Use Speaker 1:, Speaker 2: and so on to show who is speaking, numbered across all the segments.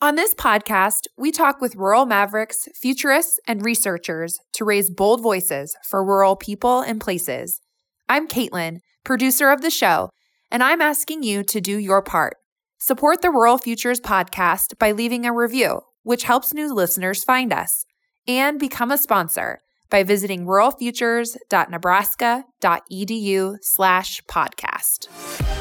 Speaker 1: On this podcast, we talk with rural mavericks, futurists, and researchers to raise bold voices for rural people and places. I'm Caitlin, producer of the show, and I'm asking you to do your part. Support the Rural Futures podcast by leaving a review, which helps new listeners find us, and become a sponsor by visiting ruralfutures.nebraska.edu slash podcast.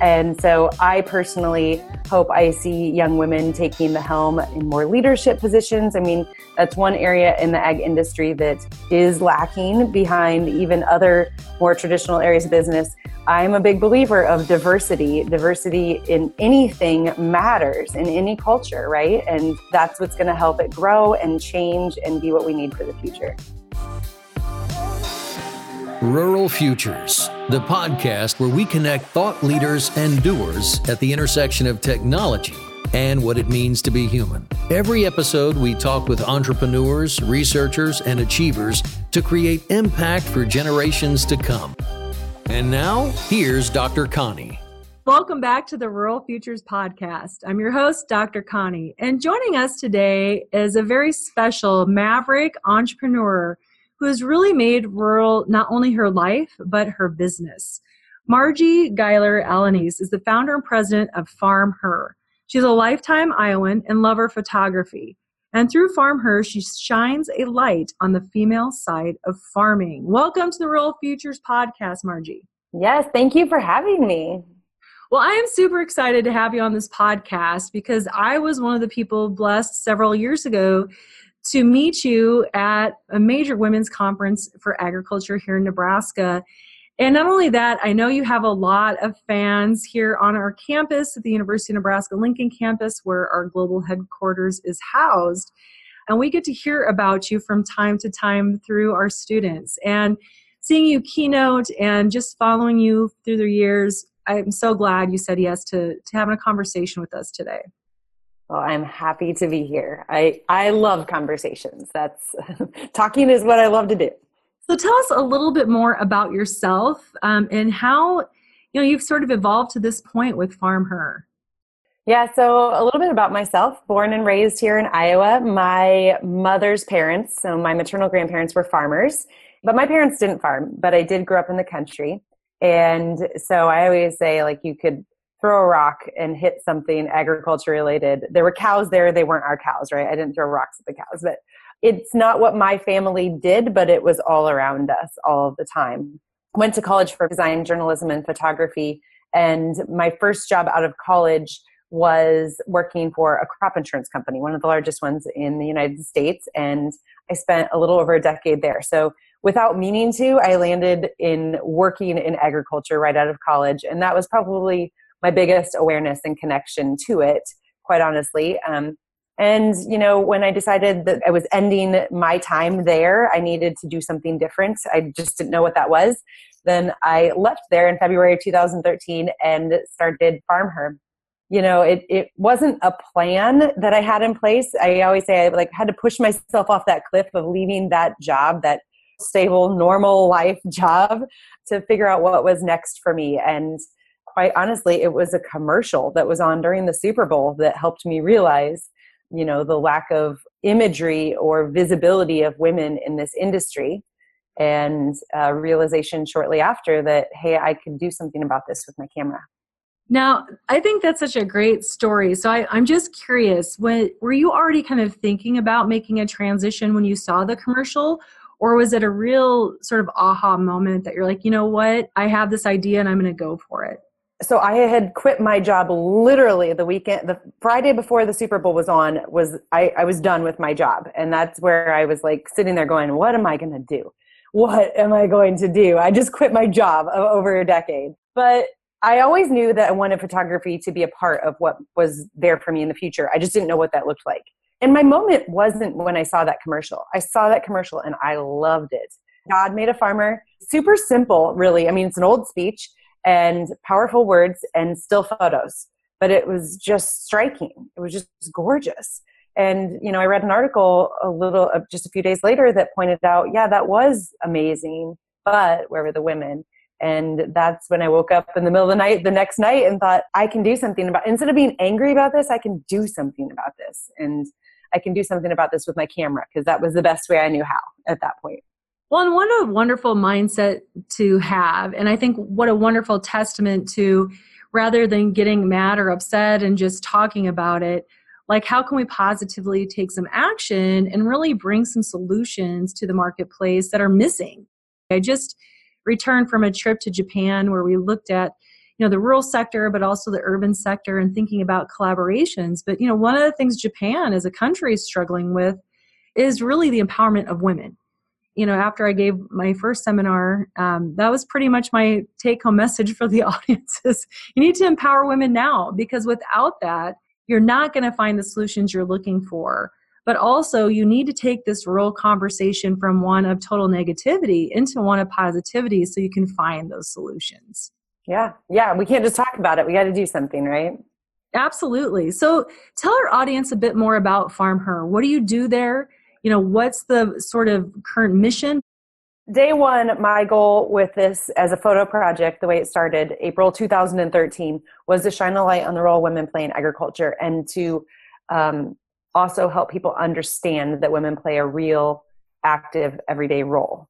Speaker 2: And so I personally hope I see young women taking the helm in more leadership positions. I mean, that's one area in the ag industry that is lacking behind even other more traditional areas of business. I'm a big believer of diversity. Diversity in anything matters in any culture, right? And that's what's going to help it grow and change and be what we need for the future.
Speaker 3: Rural Futures, the podcast where we connect thought leaders and doers at the intersection of technology and what it means to be human. Every episode, we talk with entrepreneurs, researchers, and achievers to create impact for generations to come. And now, here's Dr. Connie.
Speaker 4: Welcome back to the Rural Futures Podcast. I'm your host, Dr. Connie, and joining us today is a very special maverick entrepreneur who has really made rural not only her life, but her business. Marji Guyler-Alaniz is the founder and president of FarmHer. She's a lifetime Iowan and lover photography. And through FarmHer, she shines a light on the female side of farming. Welcome to the Rural Futures podcast, Marji.
Speaker 2: Yes, thank you for having me.
Speaker 4: Well, I am super excited to have you on this podcast because I was one of the people blessed several years ago to meet you at a major women's conference for agriculture here in Nebraska. And not only that, I know you have a lot of fans here on our campus at the University of Nebraska Lincoln campus, where our global headquarters is housed. And we get to hear about you from time to time through our students. And seeing you keynote and just following you through the years, I'm so glad you said yes to, to having a conversation with us today.
Speaker 2: Well, I'm happy to be here. I, I love conversations. That's talking is what I love to do.
Speaker 4: So tell us a little bit more about yourself um, and how you know you've sort of evolved to this point with FarmHer.
Speaker 2: Yeah, so a little bit about myself. Born and raised here in Iowa. My mother's parents, so my maternal grandparents, were farmers, but my parents didn't farm. But I did grow up in the country, and so I always say like you could throw a rock and hit something agriculture related. There were cows there, they weren't our cows, right? I didn't throw rocks at the cows, but it's not what my family did, but it was all around us all the time. Went to college for design, journalism, and photography. And my first job out of college was working for a crop insurance company, one of the largest ones in the United States. And I spent a little over a decade there. So without meaning to, I landed in working in agriculture right out of college. And that was probably my biggest awareness and connection to it, quite honestly. Um, and, you know, when I decided that I was ending my time there, I needed to do something different. I just didn't know what that was. Then I left there in February of 2013 and started FarmHer. You know, it, it wasn't a plan that I had in place. I always say I like had to push myself off that cliff of leaving that job, that stable, normal life job to figure out what was next for me. And quite honestly, it was a commercial that was on during the Super Bowl that helped me realize, you know, the lack of imagery or visibility of women in this industry. And realization shortly after that, hey, I could do something about this with my camera.
Speaker 4: Now, I think that's such a great story. So I, am just curious, were you already kind of thinking about making a transition when you saw the commercial? Or was it a real sort of aha moment that you're like, you know what, I have this idea and I'm going to go for it?
Speaker 2: So I had quit my job literally the weekend, the Friday before the Super Bowl was on. Was I, I was done with my job, and that's where I was like sitting there going, "What am I going to do? What am I going to do?" I just quit my job over a decade, but I always knew that I wanted photography to be a part of what was there for me in the future. I just didn't know what that looked like. And my moment wasn't when I saw that commercial. I saw that commercial and I loved it. God made a farmer. Super simple, really. I mean, it's an old speech and powerful words and still photos. But it was just striking. It was just gorgeous. And you know, I read an article a little uh, just a few days later that pointed out, yeah, that was amazing, but where were the women? And that's when I woke up in the middle of the night the next night and thought, I can do something about instead of being angry about this, I can do something about this. And I can do something about this with my camera because that was the best way I knew how at that point.
Speaker 4: Well, and what a wonderful mindset to have. And I think what a wonderful testament to rather than getting mad or upset and just talking about it, like how can we positively take some action and really bring some solutions to the marketplace that are missing? I just returned from a trip to Japan where we looked at you know the rural sector but also the urban sector and thinking about collaborations but you know one of the things japan as a country is struggling with is really the empowerment of women you know after i gave my first seminar um, that was pretty much my take home message for the audiences you need to empower women now because without that you're not going to find the solutions you're looking for but also you need to take this rural conversation from one of total negativity into one of positivity so you can find those solutions
Speaker 2: yeah. Yeah. We can't just talk about it. We got to do something, right?
Speaker 4: Absolutely. So tell our audience a bit more about FarmHer. What do you do there? You know, what's the sort of current mission?
Speaker 2: Day one, my goal with this as a photo project, the way it started, April 2013, was to shine a light on the role women play in agriculture and to um, also help people understand that women play a real, active, everyday role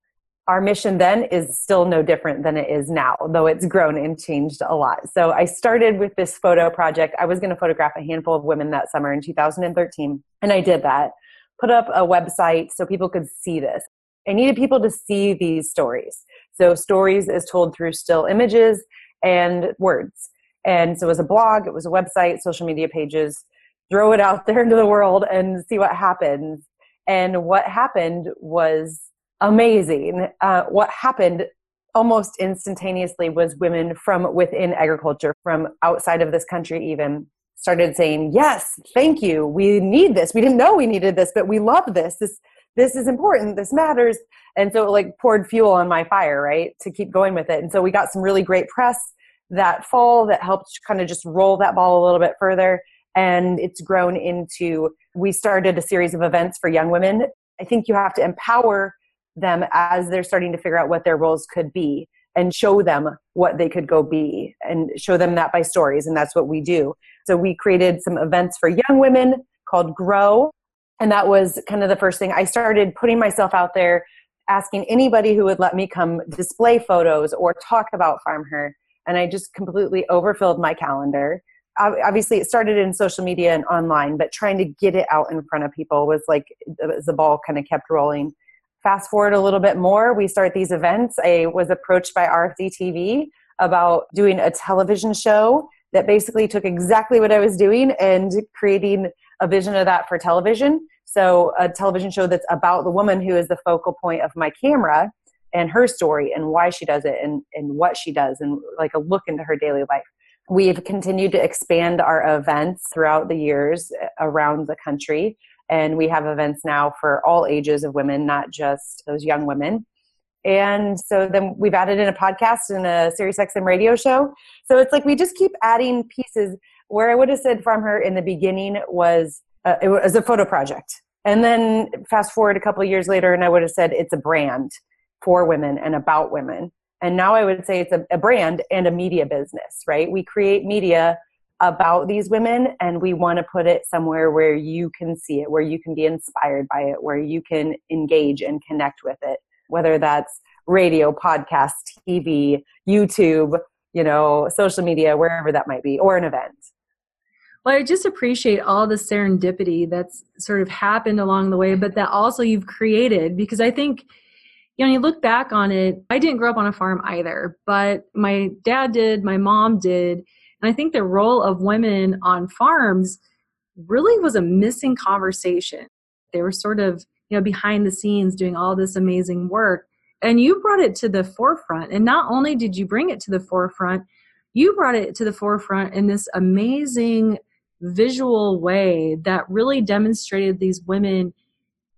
Speaker 2: our mission then is still no different than it is now, though it's grown and changed a lot. So I started with this photo project. I was going to photograph a handful of women that summer in 2013, and I did that. Put up a website so people could see this. I needed people to see these stories. So stories is told through still images and words. And so it was a blog, it was a website, social media pages. Throw it out there into the world and see what happens. And what happened was amazing. Uh, what happened almost instantaneously was women from within agriculture, from outside of this country, even started saying, "Yes, thank you. We need this. We didn't know we needed this, but we love this. This this is important. This matters." And so, it like poured fuel on my fire, right, to keep going with it. And so, we got some really great press that fall that helped kind of just roll that ball a little bit further. And it's grown into we started a series of events for young women. I think you have to empower them as they're starting to figure out what their roles could be and show them what they could go be and show them that by stories and that's what we do so we created some events for young women called grow. And that was kind of the first thing. I started putting myself out there asking anybody who would let me come display photos or talk about FarmHer. And i just completely overfilled my calendar. Obviously it started in social media and online but trying to get it out in front of people was like uh, the ball kind of kept rolling. Fast forward a little bit more, we start these events. I was approached by RFD TV about doing a television show that basically took exactly what I was doing and creating a vision of that for television. So, a television show that's about the woman who is the focal point of my camera and her story and why she does it and, and what she does and like a look into her daily life. We've continued to expand our events throughout the years uh, around the country and we have events now for all ages of women not just those young women and so then we've added in a podcast and a Sirius XM radio show. So it's like we just keep adding pieces. Where I would have said FarmHer in the beginning was uh, it was a photo project, and then fast forward a couple years later, and I would have said it's a brand for women and about women. And now I would say it's a, a brand and a media business, right? We create media about these women and we want to put it somewhere where you can see it where you can be inspired by it where you can engage and connect with it whether that's radio podcast tv youtube you know social media wherever that might be or an event
Speaker 4: well i just appreciate all the serendipity that's sort of happened along the way but that also you've created because i think you know you look back on it i didn't grow up on a farm either but my dad did my mom did and I think the role of women on farms really was a missing conversation. They were sort of, you know, behind the scenes doing all this amazing work. And you brought it to the forefront. And not only did you bring it to the forefront, you brought it to the forefront in this amazing visual way that really demonstrated these women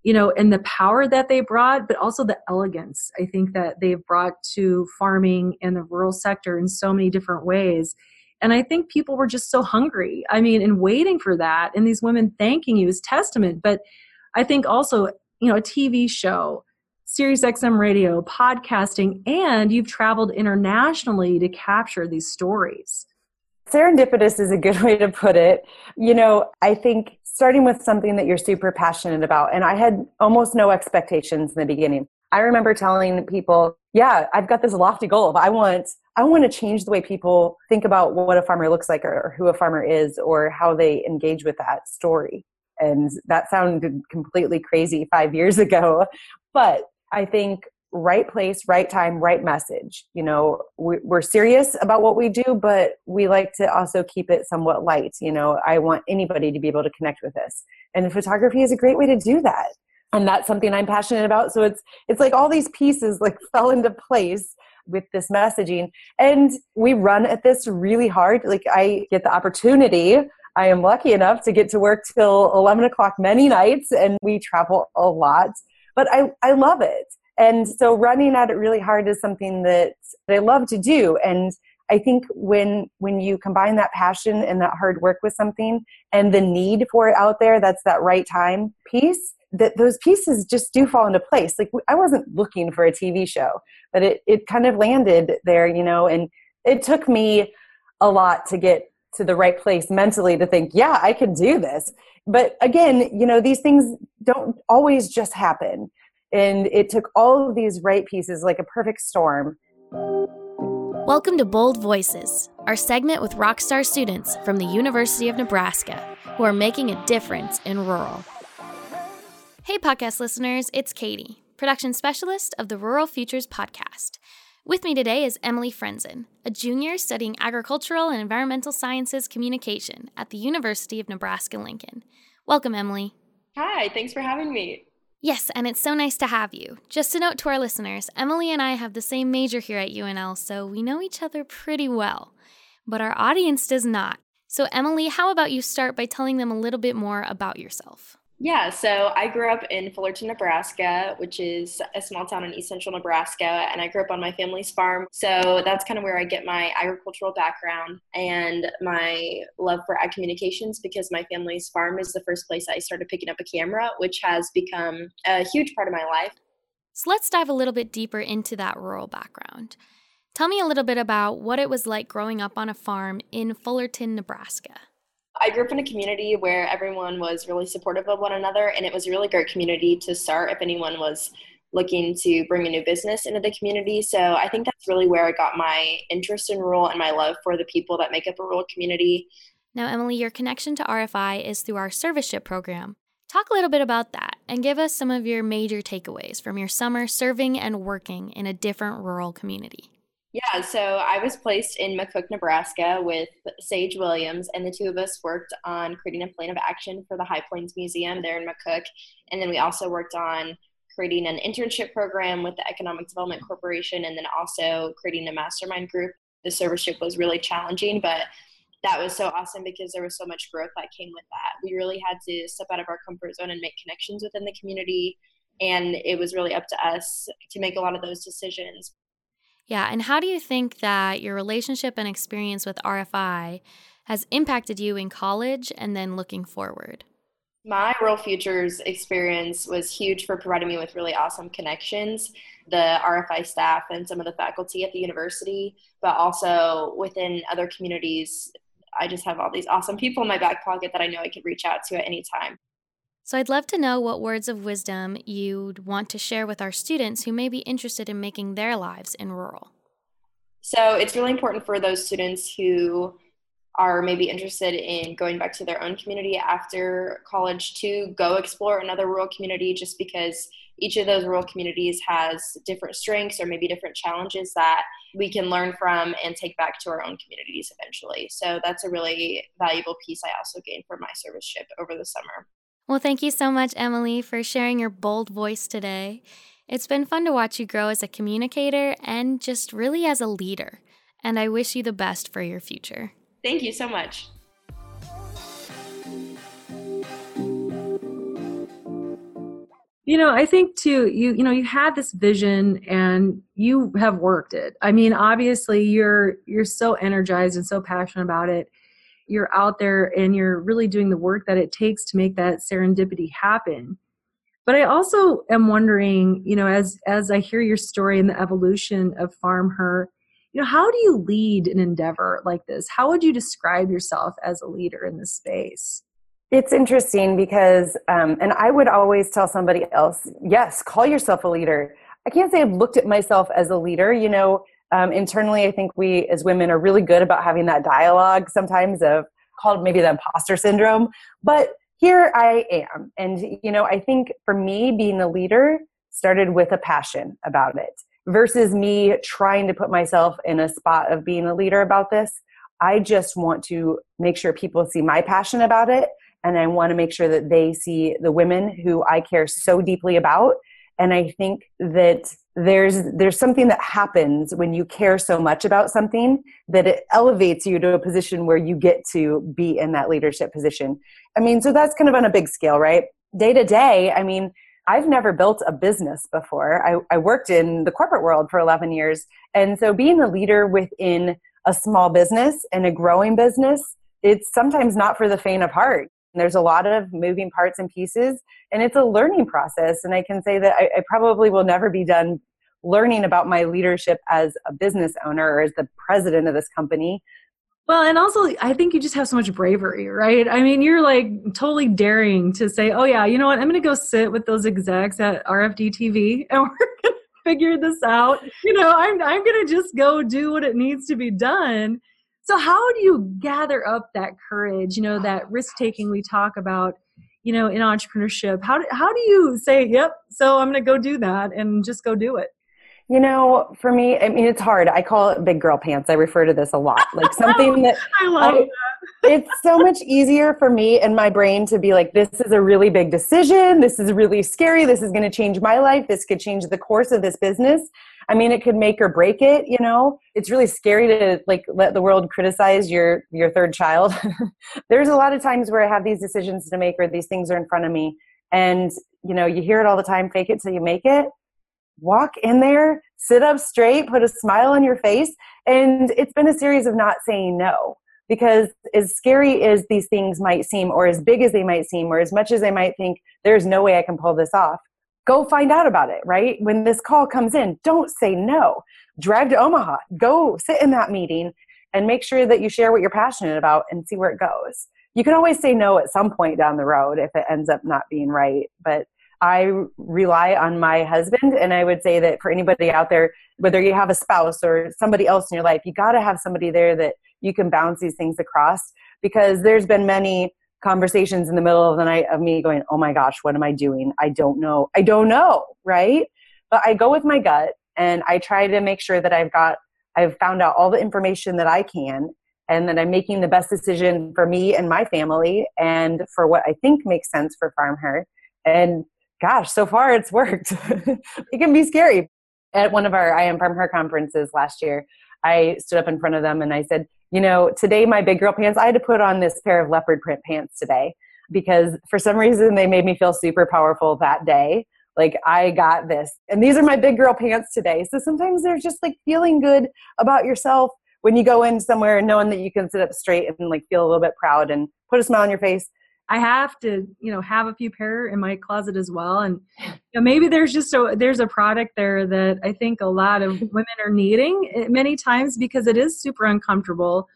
Speaker 4: you know and the power that they brought but also the elegance i think that they've brought to farming and the rural sector in so many different ways and I think people were just so hungry. I mean, and waiting for that, and these women thanking you is testament. But I think also, you know, a TV show, SiriusXM radio, podcasting, and you've traveled internationally to capture these stories.
Speaker 2: Serendipitous is a good way to put it. You know, I think starting with something that you're super passionate about, and I had almost no expectations in the beginning. I remember telling people, yeah, I've got this lofty goal of I want I want to change the way people think about what a farmer looks like or who a farmer is or how they engage with that story. And that sounded completely crazy 5 years ago, but I think right place, right time, right message. You know, we're serious about what we do, but we like to also keep it somewhat light. You know, I want anybody to be able to connect with us. And photography is a great way to do that and that's something i'm passionate about so it's it's like all these pieces like fell into place with this messaging and we run at this really hard like i get the opportunity i am lucky enough to get to work till 11 o'clock many nights and we travel a lot but i i love it and so running at it really hard is something that, i love to do and i think when when you combine that passion and that hard work with something and the need for it out there that's that right time piece that those pieces just do fall into place. Like I wasn't looking for a TV show, but it it kind of landed there, you know, and it took me a lot to get to the right place mentally to think, yeah, I can do this. But again, you know, these things don't always just happen. And it took all of these right pieces like a perfect storm.
Speaker 5: Welcome to Bold Voices, our segment with rockstar students from the University of Nebraska who are making a difference in rural. Hey, podcast listeners, it's Katie, production specialist of the Rural Futures podcast. With me today is Emily Frenzen, a junior studying agricultural and environmental sciences communication at the University of Nebraska Lincoln. Welcome, Emily.
Speaker 6: Hi, thanks for having me.
Speaker 5: Yes, and it's so nice to have you. Just a note to our listeners Emily and I have the same major here at UNL, so we know each other pretty well. But our audience does not. So, Emily, how about you start by telling them a little bit more about yourself?
Speaker 6: Yeah, so I grew up in Fullerton, Nebraska, which is a small town in east central Nebraska, and I grew up on my family's farm. So that's kind of where I get my agricultural background and my love for ag communications because my family's farm is the first place I started picking up a camera, which has become a huge part of my life.
Speaker 5: So let's dive a little bit deeper into that rural background. Tell me a little bit about what it was like growing up on a farm in Fullerton, Nebraska.
Speaker 6: I grew up in a community where everyone was really supportive of one another, and it was a really great community to start if anyone was looking to bring a new business into the community. So I think that's really where I got my interest in rural and my love for the people that make up a rural community.
Speaker 5: Now, Emily, your connection to RFI is through our serviceship program. Talk a little bit about that and give us some of your major takeaways from your summer serving and working in a different rural community.
Speaker 6: Yeah, so I was placed in McCook, Nebraska with Sage Williams, and the two of us worked on creating a plan of action for the High Plains Museum there in McCook. And then we also worked on creating an internship program with the Economic Development Corporation, and then also creating a mastermind group. The serviceship was really challenging, but that was so awesome because there was so much growth that came with that. We really had to step out of our comfort zone and make connections within the community. And it was really up to us to make a lot of those decisions.
Speaker 5: Yeah, and how do you think that your relationship and experience with RFI has impacted you in college and then looking forward?
Speaker 6: My Rural Futures experience was huge for providing me with really awesome connections, the RFI staff and some of the faculty at the university, but also within other communities. I just have all these awesome people in my back pocket that I know I could reach out to at any time.
Speaker 5: So I'd love to know what words of wisdom you'd want to share with our students who may be interested in making their lives in rural.
Speaker 6: So it's really important for those students who are maybe interested in going back to their own community after college to go explore another rural community just because each of those rural communities has different strengths or maybe different challenges that we can learn from and take back to our own communities eventually. So that's a really valuable piece I also gained from my serviceship over the summer.
Speaker 5: Well, thank you so much, Emily, for sharing your bold voice today. It's been fun to watch you grow as a communicator and just really as a leader. And I wish you the best for your future.
Speaker 6: Thank you so much.
Speaker 4: You know, I think too, you you know, you had this vision and you have worked it. I mean, obviously you're you're so energized and so passionate about it you're out there and you're really doing the work that it takes to make that serendipity happen But I also am wondering, you know, as as I hear your story and the evolution of FarmHer, you know, how do you lead an endeavor like this? How would you describe yourself as a leader in this space?
Speaker 2: It's interesting because, um, and I would always tell somebody else, yes, call yourself a leader. I can't say I've looked at myself as a leader. You know, um, internally, I think we as women are really good about having that dialogue sometimes of called maybe the imposter syndrome. But here I am. And, you know, I think for me, being a leader started with a passion about it versus me trying to put myself in a spot of being a leader about this. I just want to make sure people see my passion about it. And I want to make sure that they see the women who I care so deeply about and i think that there's there's something that happens when you care so much about something that it elevates you to a position where you get to be in that leadership position. I mean so that's kind of on a big scale right? Day to day i mean i've never built a business before. I, I worked in the corporate world for 11 years. And so being a leader within a small business and a growing business it's sometimes not for the faint of heart there's a lot of moving parts and pieces, and it's a learning process. And I can say that I, I, probably will never be done learning about my leadership as a business owner or as the president of this company.
Speaker 4: Well, and also, I think you just have so much bravery, right? I mean, you're like totally daring to say, oh, yeah, you know what? I'm going to go sit with those execs at RFD TV and we're going to figure this out. You know, I'm, I'm going to just go do what it needs to be done so how do you gather up that courage you know that risk taking we talk about you know in entrepreneurship? How do, how do you say yep so i'm going to go do that and just go do it
Speaker 2: you know for me i mean it's hard. I call it big girl pants. I refer to this a lot. Like something that
Speaker 4: i love I, that.
Speaker 2: it's so much easier for me and my brain to be like this is a really big decision. This is really scary. This is going to change my life. This could change the course of this business I mean, it could make or break it, you know? It's really scary to like let the world criticize your your third child. There's a lot of times where I have these decisions to make or these things are in front of me and, you know, you hear it all the time, fake it till you make it. Walk in there, sit up straight, put a smile on your face, and it's been a series of not saying no because as scary as these things might seem or as big as they might seem or as much as they might think there's no way I can pull this off go find out about it, right? When this call comes in, don't say no. Drive to Omaha, go sit in that meeting and make sure that you share what you're passionate about and see where it goes. You can always say no at some point down the road if it ends up not being right, but I rely on my husband, and I would say that for anybody out there, whether you have a spouse or somebody else in your life, you got to have somebody there that you can bounce these things across because there's been many conversations in the middle of the night of me going, oh my gosh, what am I doing? I don't know. I don't know, right? But I go with my gut and I try to make sure that I've got, I've found out all the information that I can and that I'm making the best decision for me and my family and for what I think makes sense for FarmHer. And gosh, so far it's worked. it can be scary. At one of our I Am FarmHer conferences last year, I stood up in front of them and I said, you know, today my big girl pants, I had to put on this pair of leopard print pants today because for some reason they made me feel super powerful that day. Like I got this. And these are my big girl pants today. So sometimes there's just like feeling good about yourself when you go in somewhere knowing that you can sit up straight and like feel a little bit proud and put a smile on your face
Speaker 4: I have to, you know, have a few pair in my closet as well. And you know, maybe there's just a there's a product there that I think a lot of women are needing eh, many times because it is super uncomfortable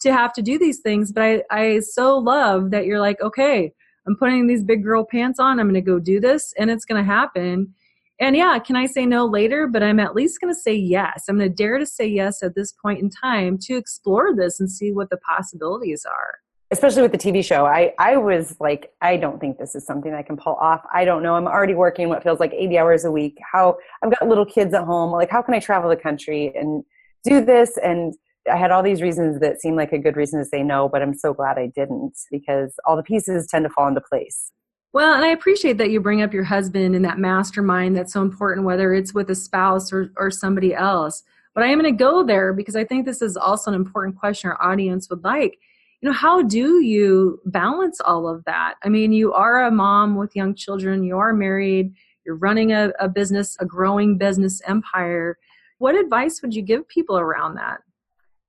Speaker 4: to have to do these things. But I, I so love that you're like, okay, I'm putting these big girl pants on. I'm going to go do this, and it's going to happen. And yeah, can I say no later? But I'm at least going to say yes. I'm going to dare to say yes at this point in time to explore this and see what the possibilities are
Speaker 2: especially with the TV show, I, I was like, I don't think this is something I can pull off. I don't know. I'm already working what feels like 80 hours a week. How I've got little kids at home. Like, how can I travel the country and do this? And I had all these reasons that seemed like a good reason to say no, but I'm so glad I didn't because all the pieces tend to fall into place.
Speaker 4: Well, and I appreciate that you bring up your husband and that mastermind that's so important, whether it's with a spouse or, or somebody else. But I am going to go there because I think this is also an important question our audience would like you know how do you balance all of that i mean you are a mom with young children you are married you're running a, a business a growing business empire what advice would you give people around that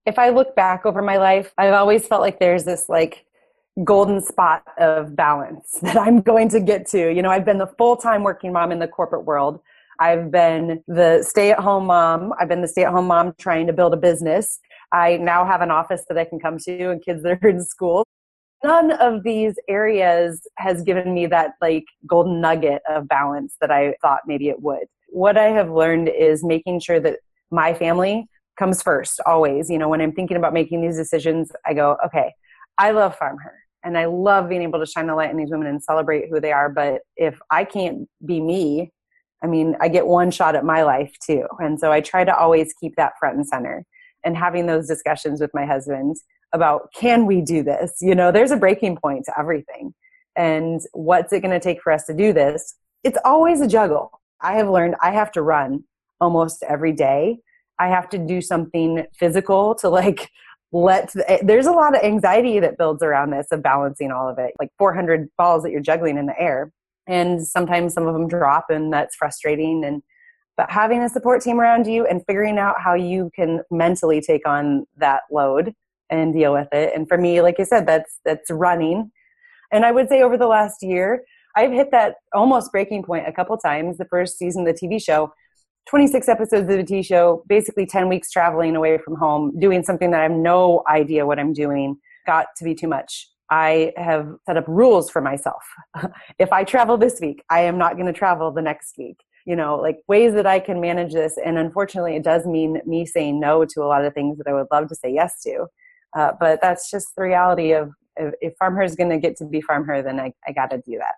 Speaker 2: if i look back over my life i've always felt like there's this like golden spot of balance that I'm going to get to. You know, I've been the full time working mom in the corporate world. I've been the stay at home mom. I've been the stay at home mom trying to build a business. I now have an office that I can come to and kids that are in school. None of these areas has given me that like golden nugget of balance that I thought maybe it would. What I have learned is making sure that my family comes first always. You know, when I'm thinking about making these decisions, I go, okay, I love FarmHer and I love being able to shine a light on these women and celebrate who they are. But if I can't be me, I mean, I get one shot at my life too. And so I try to always keep that front and center and having those discussions with my husband about can we do this? You know, there's a breaking point to everything. And what's it going to take for us to do this? It's always a juggle. I have learned I have to run almost every day. I have to do something physical to like let the, eh, there's a lot of anxiety that builds around this of balancing all of it like 400 balls that you're juggling in the air and sometimes some of them drop and that's frustrating and but having a support team around you and figuring out how you can mentally take on that load and deal with it and for me like i said that's that's running and i would say over the last year i've hit that almost breaking point a couple times the first season of the tv show 26 episodes of the TV show, basically 10 weeks traveling away from home, doing something that I have no idea what I'm doing, got to be too much. I have set up rules for myself. if I travel this week, I am not going to travel the next week. You know, like ways that I can manage this. And unfortunately, it does mean me saying no to a lot of things that I would love to say yes to. Uh, but that's just the reality of if, if FarmHer is going to get to be FarmHer, then I, I got to do that.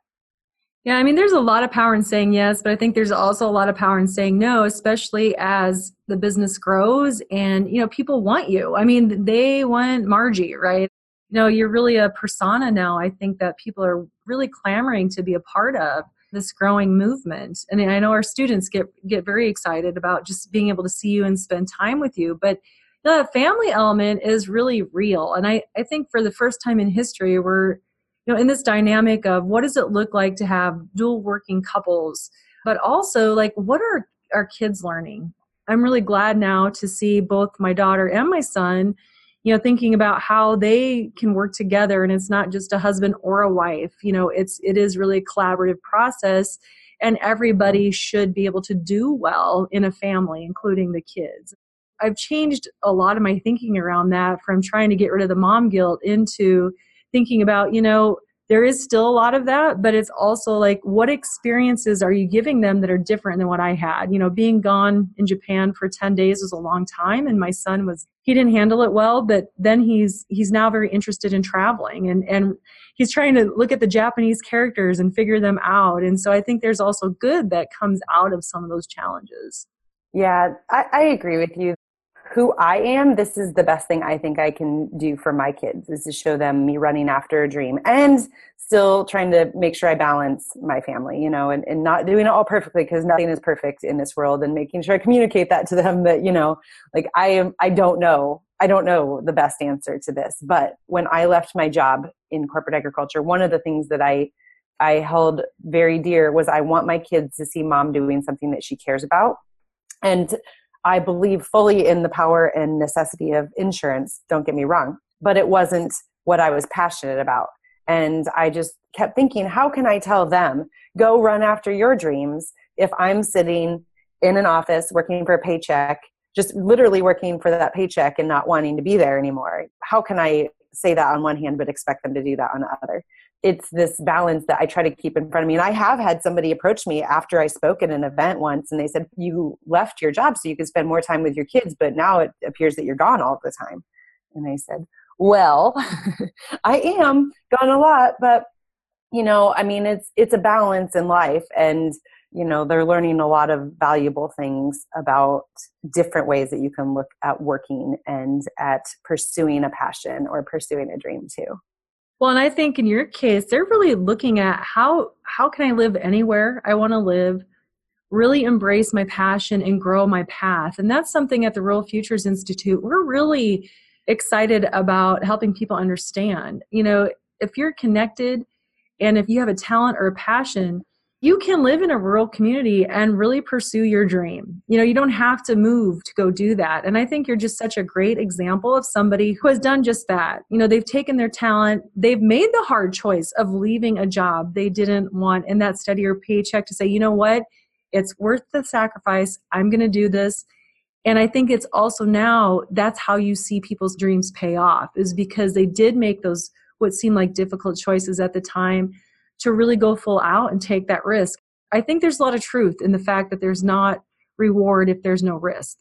Speaker 4: Yeah, I mean, there's a lot of power in saying yes, but I think there's also a lot of power in saying no, especially as the business grows and, you know, people want you. I mean, they want Marji, right? You know, you're really a persona now. I think that people are really clamoring to be a part of this growing movement. And I know our students get get very excited about just being able to see you and spend time with you. But the family element is really real. And I, I think for the first time in history, we're you know in this dynamic of what does it look like to have dual working couples but also like what are our kids learning i'm really glad now to see both my daughter and my son you know thinking about how they can work together and it's not just a husband or a wife you know it's it is really a collaborative process and everybody should be able to do well in a family including the kids. I've changed a lot of my thinking around that from trying to get rid of the mom guilt into thinking about, you know, there is still a lot of that, but it's also like, what experiences are you giving them that are different than what I had? You know, being gone in Japan for 10 days was a long time, and my son was, he didn't handle it well, but then he's, he's now very interested in traveling and, and he's trying to look at the Japanese characters and figure them out. And so I think there's also good that comes out of some of those challenges.
Speaker 2: Yeah, I, I agree with you who I am, this is the best thing I think I can do for my kids is to show them me running after a dream and still trying to make sure I balance my family, you know, and, and not doing it all perfectly because nothing is perfect in this world and making sure I communicate that to them that, you know, like I am, I don't know, I don't know the best answer to this. But when I left my job in corporate agriculture, one of the things that I I held very dear was I want my kids to see mom doing something that she cares about. And I believe fully in the power and necessity of insurance, don't get me wrong, but it wasn't what I was passionate about. And I just kept thinking, how can I tell them, go run after your dreams if I'm sitting in an office working for a paycheck, just literally working for that paycheck and not wanting to be there anymore? How can I say that on one hand, but expect them to do that on the other? It's this balance that I try to keep in front of me. And I have had somebody approach me after I spoke at an event once and they said, You left your job so you could spend more time with your kids, but now it appears that you're gone all the time. And I said, Well, I am gone a lot, but you know, I mean it's it's a balance in life and you know, they're learning a lot of valuable things about different ways that you can look at working and at pursuing a passion or pursuing a dream too.
Speaker 4: Well, and I think in your case, they're really looking at how how can I live anywhere I want to live, really embrace my passion and grow my path. And that's something at the Rural Futures Institute we're really excited about helping people understand. You know, if you're connected and if you have a talent or a passion, you can live in a rural community and really pursue your dream. You know, you don't have to move to go do that. And I think you're just such a great example of somebody who has done just that. You know, they've taken their talent, they've made the hard choice of leaving a job they didn't want in that steadier paycheck to say, you know what, it's worth the sacrifice. I'm going to do this. And I think it's also now that's how you see people's dreams pay off, is because they did make those what seemed like difficult choices at the time to really go full out and take that risk. I think there's a lot of truth in the fact that there's not reward if there's no risk.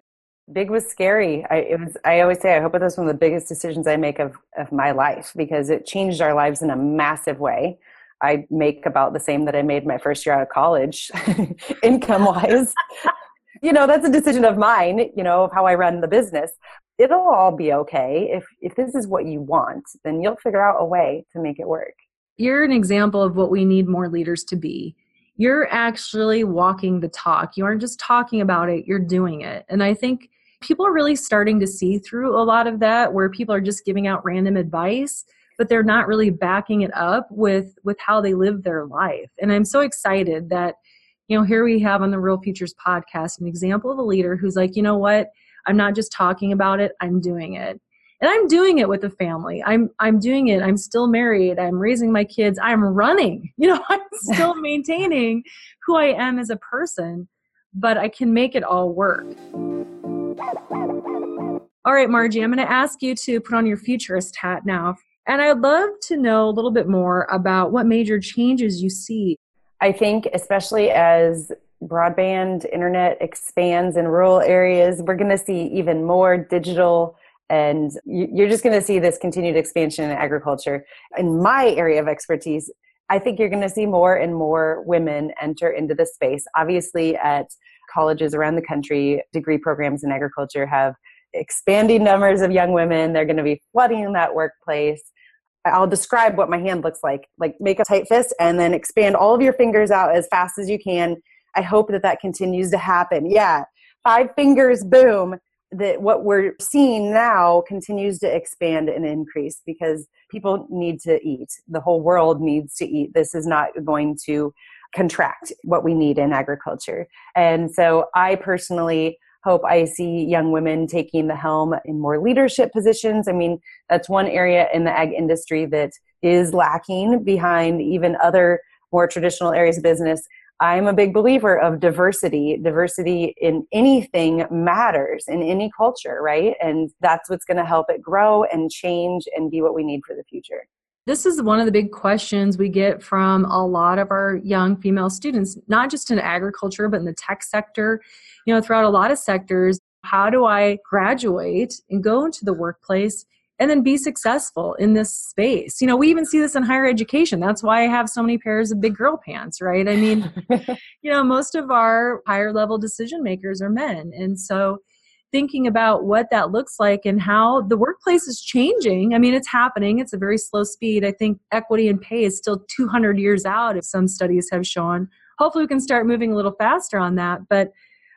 Speaker 2: Big was scary. I it was I always say I hope it was one of the biggest decisions I make of, of my life because it changed our lives in a massive way. I make about the same that I made my first year out of college, income wise. you know, that's a decision of mine, you know, of how I run the business. It'll all be okay. If if this is what you want, then you'll figure out a way to make it work
Speaker 4: you're an example of what we need more leaders to be. You're actually walking the talk. You aren't just talking about it, you're doing it. And I think people are really starting to see through a lot of that where people are just giving out random advice but they're not really backing it up with with how they live their life and i'm so excited that you know here we have on the rural futures podcast an example of a leader who's like you know what i'm not just talking about it i'm doing it and i'm doing it with a family. I'm i'm doing it. I'm still married. I'm raising my kids. I'm running. You know i'm still maintaining who i am as a person but i can make it all work. All right marji i'm going to ask you to put on your futurist hat now. And i'd love to know a little bit more about what major changes you see.
Speaker 2: I think especially as broadband internet expands in rural areas we're going to see even more digital and you're just going to see this continued expansion in agriculture. In my area of expertise, I think you're going to see more and more women enter into the space. Obviously, at colleges around the country, degree programs in agriculture have expanding numbers of young women. They're going to be flooding that workplace. I'll describe what my hand looks like. Like make a tight fist and then expand all of your fingers out as fast as you can. I hope that that continues to happen. Yeah, five fingers, boom that what we're seeing now continues to expand and increase because people need to eat. The whole world needs to eat. This is not going to contract what we need in agriculture. And so I personally hope I see young women taking the helm in more leadership positions. I mean, that's one area in the ag industry that is lacking behind even other more traditional areas of business I'm a big believer of diversity. Diversity in anything matters in any culture, right? And that's what's going to help it grow and change and be what we need for the future.
Speaker 4: This is one of the big questions we get from a lot of our young female students, not just in agriculture, but in the tech sector, you know, throughout a lot of sectors. How do I graduate and go into the workplace and then be successful in this space. You know, we even see this in higher education. That's why I have so many pairs of big girl pants, right? I mean, you know, most of our higher level decision makers are men. And so thinking about what that looks like and how the workplace is changing. I mean, it's happening. It's a very slow speed. I think equity and pay is still 200 years out, if some studies have shown. Hopefully, we can start moving a little faster on that. But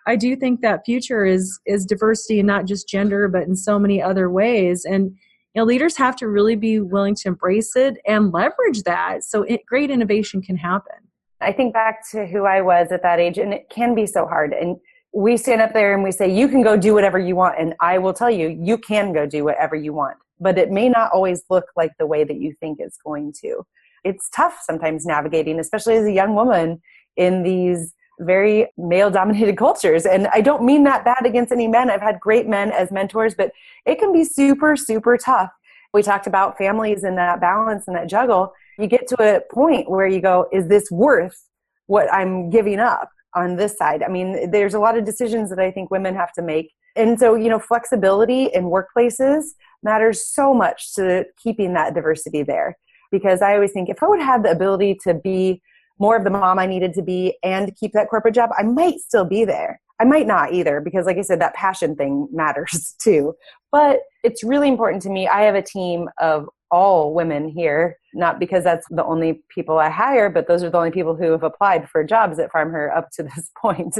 Speaker 4: I do think that future is is diversity, and not just gender, but in so many other ways. And you know leaders have to really be willing to embrace it and leverage that so it, great innovation can happen.
Speaker 2: I think back to who i was at that age and it can be so hard. And we stand up there and we say you can go do whatever you want and i will tell you you can go do whatever you want but it may not always look like the way that you think it's going to. It's tough sometimes navigating especially as a young woman in these very male dominated cultures. And I don't mean that bad against any men. I've had great men as mentors, but it can be super, super tough. We talked about families and that balance and that juggle. You get to a point where you go, is this worth what I'm giving up on this side? I mean, there's a lot of decisions that I think women have to make. And so, you know, flexibility in workplaces matters so much to keeping that diversity there. Because I always think if I would have the ability to be more of the mom I needed to be and keep that corporate job, I might still be there. I might not either because, like I said, that passion thing matters too. But it's really important to me. I have a team of all women here, not because that's the only people I hire, but those are the only people who have applied for jobs at FarmHer up to this point.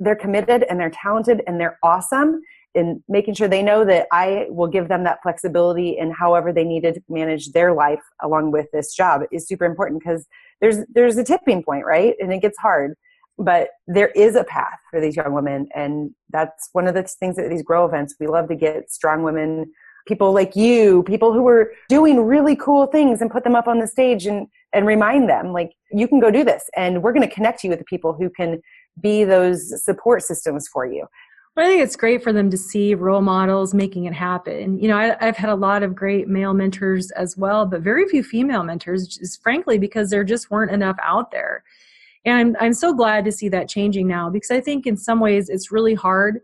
Speaker 2: they're committed and they're talented and they're awesome. in making sure they know that I will give them that flexibility in however they need to manage their life along with this job is super important because there's there's a tipping point, right? And it gets hard. But there is a path for these young women, and that's one of the things at these grow events. We love to get strong women, people like you, people who are doing really cool things, and put them up on the stage and and remind them like you can go do this, and we're going to connect you with the people who can be those support systems for you.
Speaker 4: I think it's great for them to see role models making it happen. You know, I, have had a lot of great male mentors as well, but very few female mentors, just frankly because there just weren't enough out there. And I'm, I'm so glad to see that changing now because I think in some ways it's really hard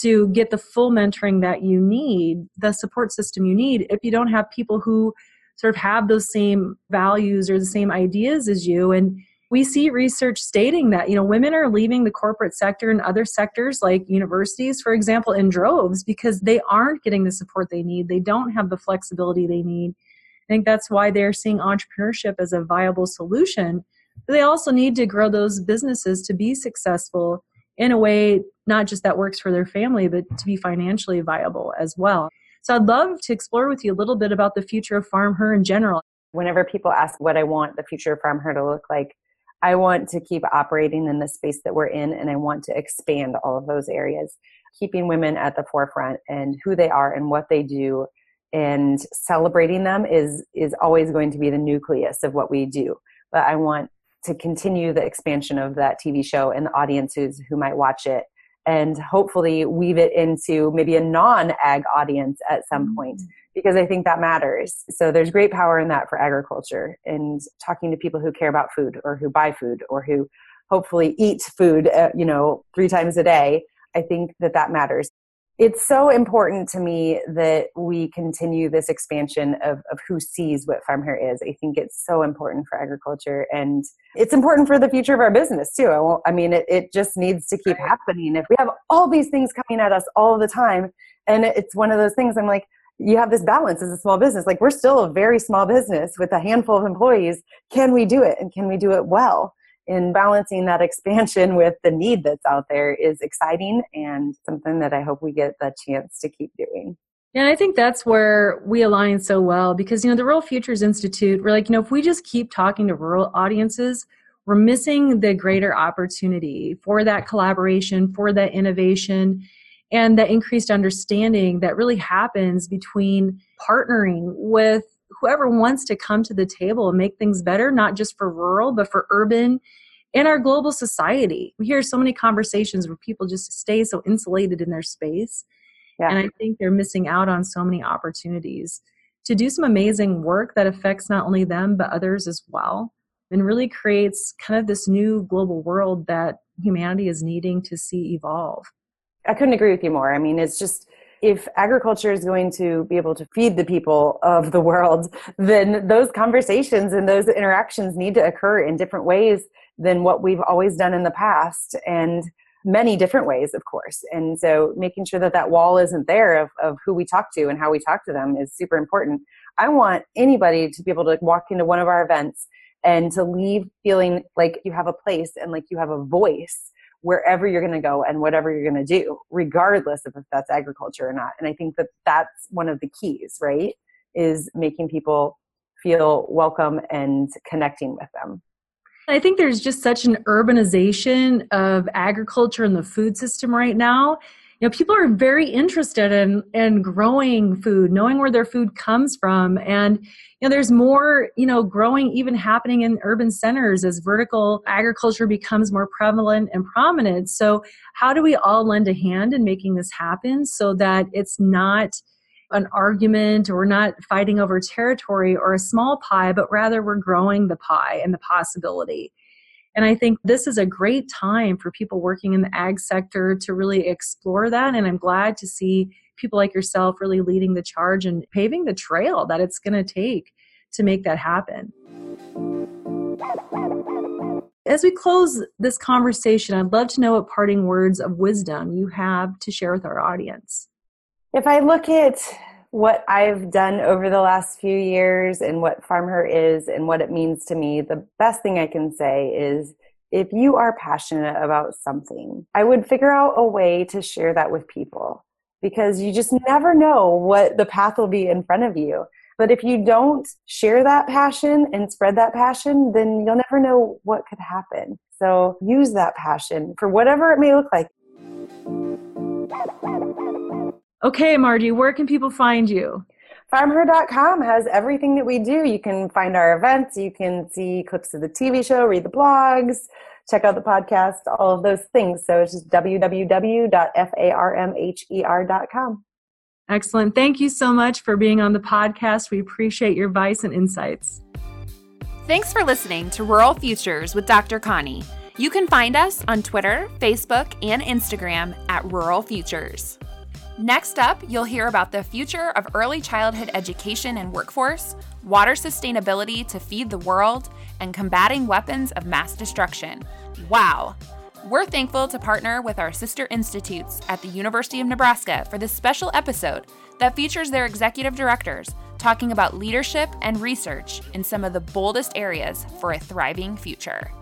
Speaker 4: to get the full mentoring that you need, the support system you need, if you don't have people who sort of have those same values or the same ideas as you. And we see research stating that you know women are leaving the corporate sector and other sectors like universities for example in droves because they aren't getting the support they need. They don't have the flexibility they need. I think that's why they're seeing entrepreneurship as a viable solution. But they also need to grow those businesses to be successful in a way not just that works for their family but to be financially viable as well. So i'd love to explore with you a little bit about the future of FarmHer in general.
Speaker 2: Whenever people ask what i want the future of FarmHer to look like I want to keep operating in the space that we're in and I want to expand all of those areas, keeping women at the forefront and who they are and what they do and celebrating them is is always going to be the nucleus of what we do. But I want to continue the expansion of that TV show and the audiences who might watch it and hopefully weave it into maybe a non-ag audience at some point mm-hmm because I think that matters. So there's great power in that for agriculture and talking to people who care about food or who buy food or who hopefully eat food, uh, you know, three times a day. I think that that matters. It's so important to me that we continue this expansion of, of who sees what FarmHer is. I think it's so important for agriculture and it's important for the future of our business too. I, I mean, it, it just needs to keep happening. If we have all these things coming at us all the time, and it's one of those things I'm like, you have this balance as a small business. Like we're still a very small business with a handful of employees. Can we do it? And can we do it well? In balancing that expansion with the need that's out there is exciting and something that I hope we get the chance to keep doing.
Speaker 4: Yeah, I think that's where we align so well because, you know, the Rural Futures Institute, we're like, you know, if we just keep talking to rural audiences, we're missing the greater opportunity for that collaboration, for that innovation and the increased understanding that really happens between partnering with whoever wants to come to the table and make things better, not just for rural, but for urban and our global society. We hear so many conversations where people just stay so insulated in their space. Yeah. And I think they're missing out on so many opportunities to do some amazing work that affects not only them, but others as well, and really creates kind of this new global world that humanity is needing to see evolve.
Speaker 2: I couldn't agree with you more. I mean, it's just if agriculture is going to be able to feed the people of the world, then those conversations and those interactions need to occur in different ways than what we've always done in the past and many different ways, of course. And so making sure that that wall isn't there of, of who we talk to and how we talk to them is super important. I want anybody to be able to walk into one of our events and to leave feeling like you have a place and like you have a voice wherever you're going to go and whatever you're going to do, regardless of if that's agriculture or not. And I think that that's one of the keys, right? Is making people feel welcome and connecting with them.
Speaker 4: I think there's just such an urbanization of agriculture and the food system right now you know people are very interested in in growing food knowing where their food comes from. And you know there's more you know growing even happening in urban centers as vertical agriculture becomes more prevalent and prominent. So how do we all lend a hand in making this happen so that it's not an argument or not fighting over territory or a small pie but rather we're growing the pie and the possibility and I think this is a great time for people working in the ag sector to really explore that. And I'm glad to see people like yourself really leading the charge and paving the trail that it's going to take to make that happen. As we close this conversation, I'd love to know what parting words of wisdom you have to share with our audience.
Speaker 2: If I look at what I've done over the last few years and what FarmHer is and what it means to me, the best thing I can say is if you are passionate about something, I would figure out a way to share that with people. because you just never know what the path will be in front of you. But if you don't share that passion and spread that passion, then you'll never know what could happen. So use that passion for whatever it may look like.
Speaker 4: Okay, Marji, where can people find you?
Speaker 2: FarmHer.com has everything that we do. You can find our events, you can see clips of the TV show, read the blogs, check out the podcast, all of those things. So it's just www.farmher.com.
Speaker 4: Excellent. Thank you so much for being on the podcast. We appreciate your advice and insights.
Speaker 1: Thanks for listening to Rural Futures with Dr. Connie. You can find us on Twitter, Facebook, and Instagram at Rural Futures. Next up, you'll hear about the future of early childhood education and workforce, water sustainability to feed the world, and combating weapons of mass destruction. Wow! We're thankful to partner with our sister institutes at the University of Nebraska for this special episode that features their executive directors talking about leadership and research in some of the boldest areas for a thriving future.